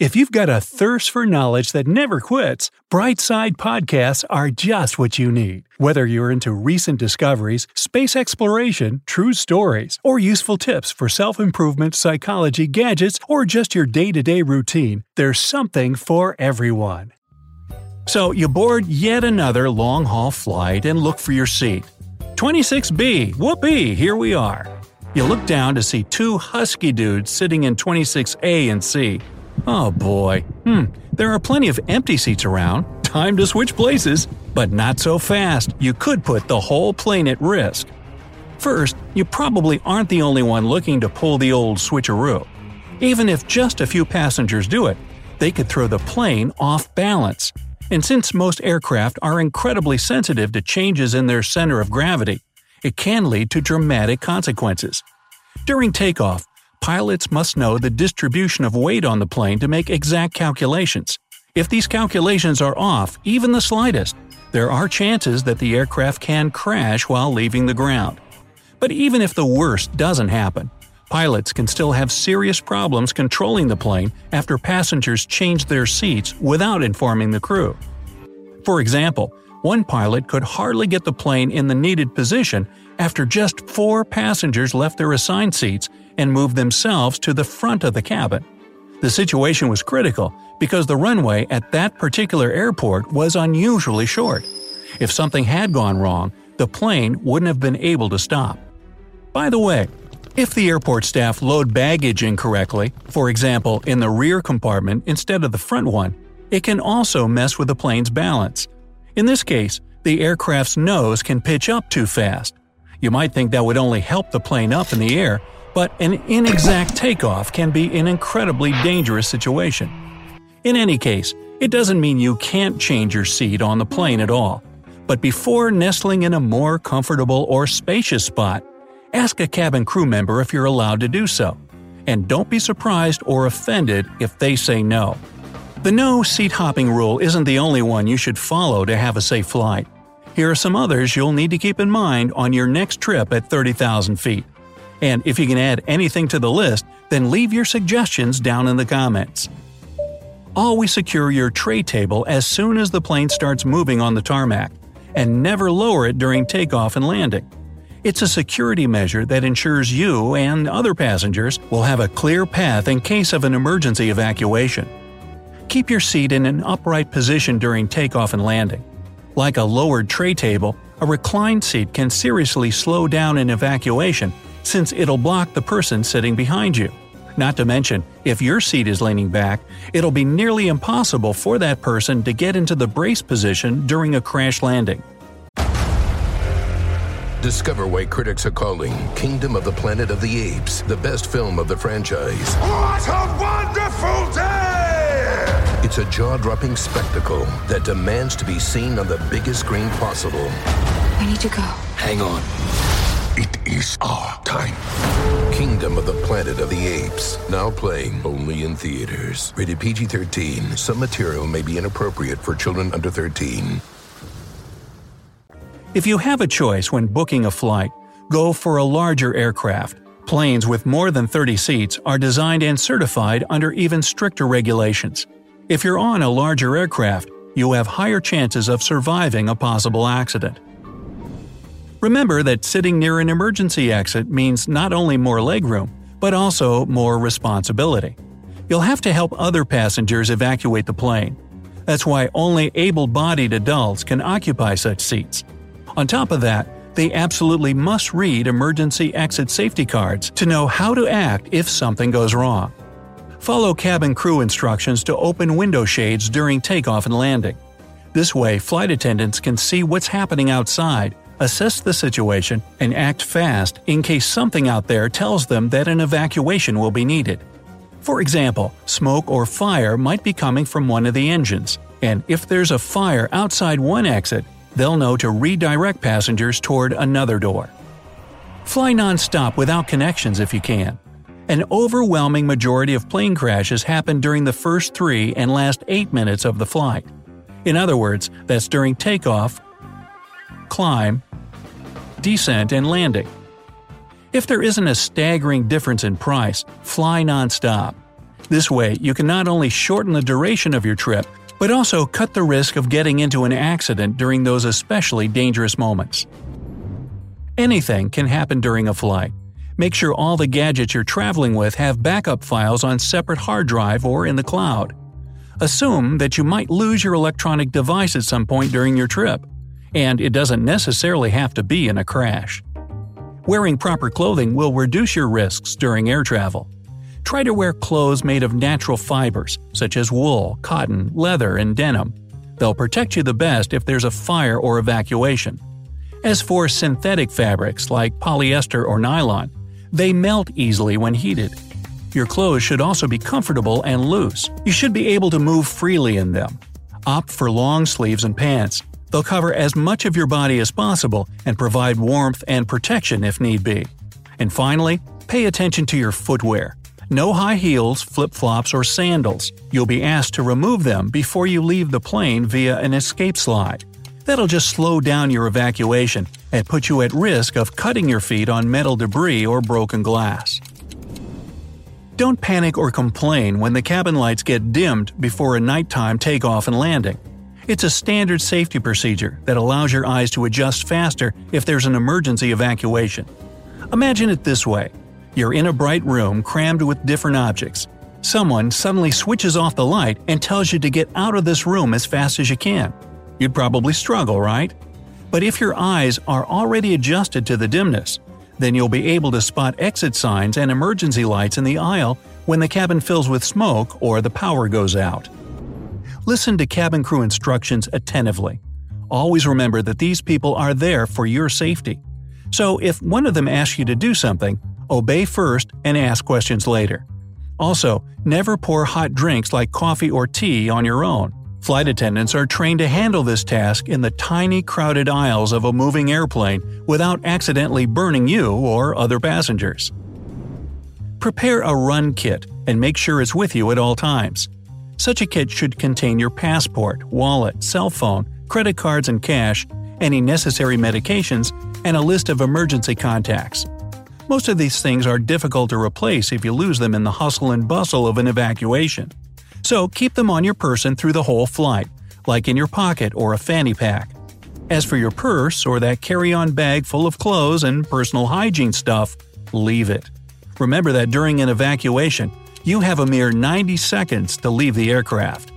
If you've got a thirst for knowledge that never quits, Brightside Podcasts are just what you need. Whether you're into recent discoveries, space exploration, true stories, or useful tips for self improvement, psychology, gadgets, or just your day to day routine, there's something for everyone. So you board yet another long haul flight and look for your seat. 26B, whoopee, here we are. You look down to see two husky dudes sitting in 26A and C. Oh boy. Hmm, there are plenty of empty seats around. Time to switch places. But not so fast. You could put the whole plane at risk. First, you probably aren't the only one looking to pull the old switcheroo. Even if just a few passengers do it, they could throw the plane off balance. And since most aircraft are incredibly sensitive to changes in their center of gravity, it can lead to dramatic consequences. During takeoff, pilots must know the distribution of weight on the plane to make exact calculations. If these calculations are off, even the slightest, there are chances that the aircraft can crash while leaving the ground. But even if the worst doesn't happen, pilots can still have serious problems controlling the plane after passengers change their seats without informing the crew. For example, one pilot could hardly get the plane in the needed position after just four passengers left their assigned seats and moved themselves to the front of the cabin. The situation was critical because the runway at that particular airport was unusually short. If something had gone wrong, the plane wouldn't have been able to stop. By the way, if the airport staff load baggage incorrectly, for example in the rear compartment instead of the front one, it can also mess with the plane's balance. In this case, the aircraft's nose can pitch up too fast. You might think that would only help the plane up in the air, but an inexact takeoff can be an incredibly dangerous situation. In any case, it doesn't mean you can't change your seat on the plane at all. But before nestling in a more comfortable or spacious spot, ask a cabin crew member if you're allowed to do so. And don't be surprised or offended if they say no. The no seat hopping rule isn't the only one you should follow to have a safe flight. Here are some others you'll need to keep in mind on your next trip at 30,000 feet. And if you can add anything to the list, then leave your suggestions down in the comments. Always secure your tray table as soon as the plane starts moving on the tarmac, and never lower it during takeoff and landing. It's a security measure that ensures you and other passengers will have a clear path in case of an emergency evacuation. Keep your seat in an upright position during takeoff and landing. Like a lowered tray table, a reclined seat can seriously slow down an evacuation since it'll block the person sitting behind you. Not to mention, if your seat is leaning back, it'll be nearly impossible for that person to get into the brace position during a crash landing. Discover why critics are calling Kingdom of the Planet of the Apes the best film of the franchise. What a wonderful day! It's a jaw dropping spectacle that demands to be seen on the biggest screen possible. I need to go. Hang on. It is our time. Kingdom of the Planet of the Apes. Now playing only in theaters. Rated PG 13. Some material may be inappropriate for children under 13. If you have a choice when booking a flight, go for a larger aircraft. Planes with more than 30 seats are designed and certified under even stricter regulations. If you're on a larger aircraft, you have higher chances of surviving a possible accident. Remember that sitting near an emergency exit means not only more legroom, but also more responsibility. You'll have to help other passengers evacuate the plane. That's why only able bodied adults can occupy such seats. On top of that, they absolutely must read emergency exit safety cards to know how to act if something goes wrong. Follow cabin crew instructions to open window shades during takeoff and landing. This way, flight attendants can see what's happening outside assess the situation, and act fast in case something out there tells them that an evacuation will be needed. For example, smoke or fire might be coming from one of the engines, and if there's a fire outside one exit, they'll know to redirect passengers toward another door. Fly nonstop without connections if you can. An overwhelming majority of plane crashes happen during the first three and last eight minutes of the flight. In other words, that's during takeoff, climb, descent, and landing. If there isn't a staggering difference in price, fly nonstop. This way, you can not only shorten the duration of your trip, but also cut the risk of getting into an accident during those especially dangerous moments. Anything can happen during a flight. Make sure all the gadgets you're traveling with have backup files on separate hard drive or in the cloud. Assume that you might lose your electronic device at some point during your trip, and it doesn't necessarily have to be in a crash. Wearing proper clothing will reduce your risks during air travel. Try to wear clothes made of natural fibers, such as wool, cotton, leather, and denim. They'll protect you the best if there's a fire or evacuation. As for synthetic fabrics like polyester or nylon, they melt easily when heated. Your clothes should also be comfortable and loose. You should be able to move freely in them. Opt for long sleeves and pants, They'll cover as much of your body as possible and provide warmth and protection if need be. And finally, pay attention to your footwear. No high heels, flip flops, or sandals. You'll be asked to remove them before you leave the plane via an escape slide. That'll just slow down your evacuation and put you at risk of cutting your feet on metal debris or broken glass. Don't panic or complain when the cabin lights get dimmed before a nighttime takeoff and landing. It's a standard safety procedure that allows your eyes to adjust faster if there's an emergency evacuation. Imagine it this way you're in a bright room crammed with different objects. Someone suddenly switches off the light and tells you to get out of this room as fast as you can. You'd probably struggle, right? But if your eyes are already adjusted to the dimness, then you'll be able to spot exit signs and emergency lights in the aisle when the cabin fills with smoke or the power goes out. Listen to cabin crew instructions attentively. Always remember that these people are there for your safety. So if one of them asks you to do something, obey first and ask questions later. Also, never pour hot drinks like coffee or tea on your own. Flight attendants are trained to handle this task in the tiny, crowded aisles of a moving airplane without accidentally burning you or other passengers. Prepare a run kit and make sure it's with you at all times. Such a kit should contain your passport, wallet, cell phone, credit cards and cash, any necessary medications, and a list of emergency contacts. Most of these things are difficult to replace if you lose them in the hustle and bustle of an evacuation. So keep them on your person through the whole flight, like in your pocket or a fanny pack. As for your purse or that carry on bag full of clothes and personal hygiene stuff, leave it. Remember that during an evacuation, you have a mere 90 seconds to leave the aircraft.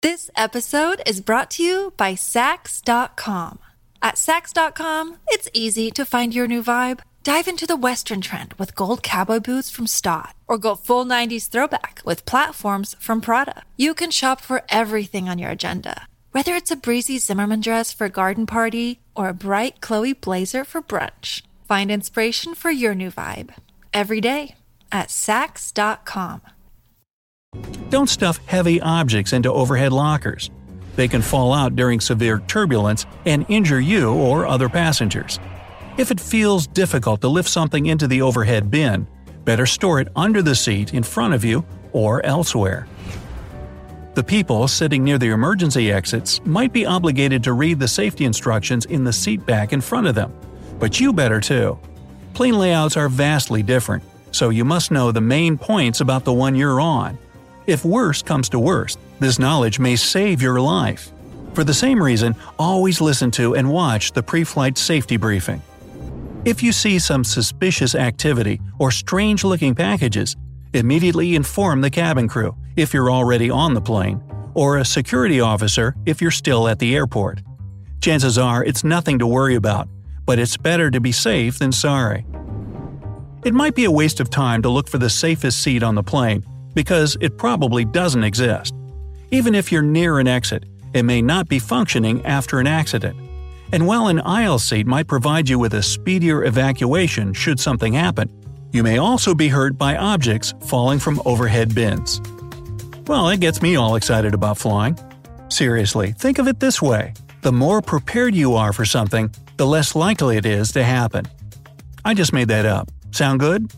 This episode is brought to you by Saks.com. At Saks.com, it's easy to find your new vibe. Dive into the Western trend with gold cowboy boots from Staud, or go full 90s throwback with platforms from Prada. You can shop for everything on your agenda, whether it's a breezy Zimmermann dress for a garden party or a bright Chloe blazer for brunch. Find inspiration for your new vibe every day at Saks.com. Don't stuff heavy objects into overhead lockers. They can fall out during severe turbulence and injure you or other passengers. If it feels difficult to lift something into the overhead bin, better store it under the seat in front of you or elsewhere. The people sitting near the emergency exits might be obligated to read the safety instructions in the seat back in front of them, but you better too. Plane layouts are vastly different, so you must know the main points about the one you're on. If worst comes to worst, this knowledge may save your life. For the same reason, always listen to and watch the pre flight safety briefing. If you see some suspicious activity or strange looking packages, immediately inform the cabin crew if you're already on the plane, or a security officer if you're still at the airport. Chances are it's nothing to worry about, but it's better to be safe than sorry. It might be a waste of time to look for the safest seat on the plane, because it probably doesn't exist. Even if you're near an exit, it may not be functioning after an accident. And while an aisle seat might provide you with a speedier evacuation should something happen, You may also be hurt by objects falling from overhead bins. Well, it gets me all excited about flying. Seriously, think of it this way the more prepared you are for something, the less likely it is to happen. I just made that up. Sound good?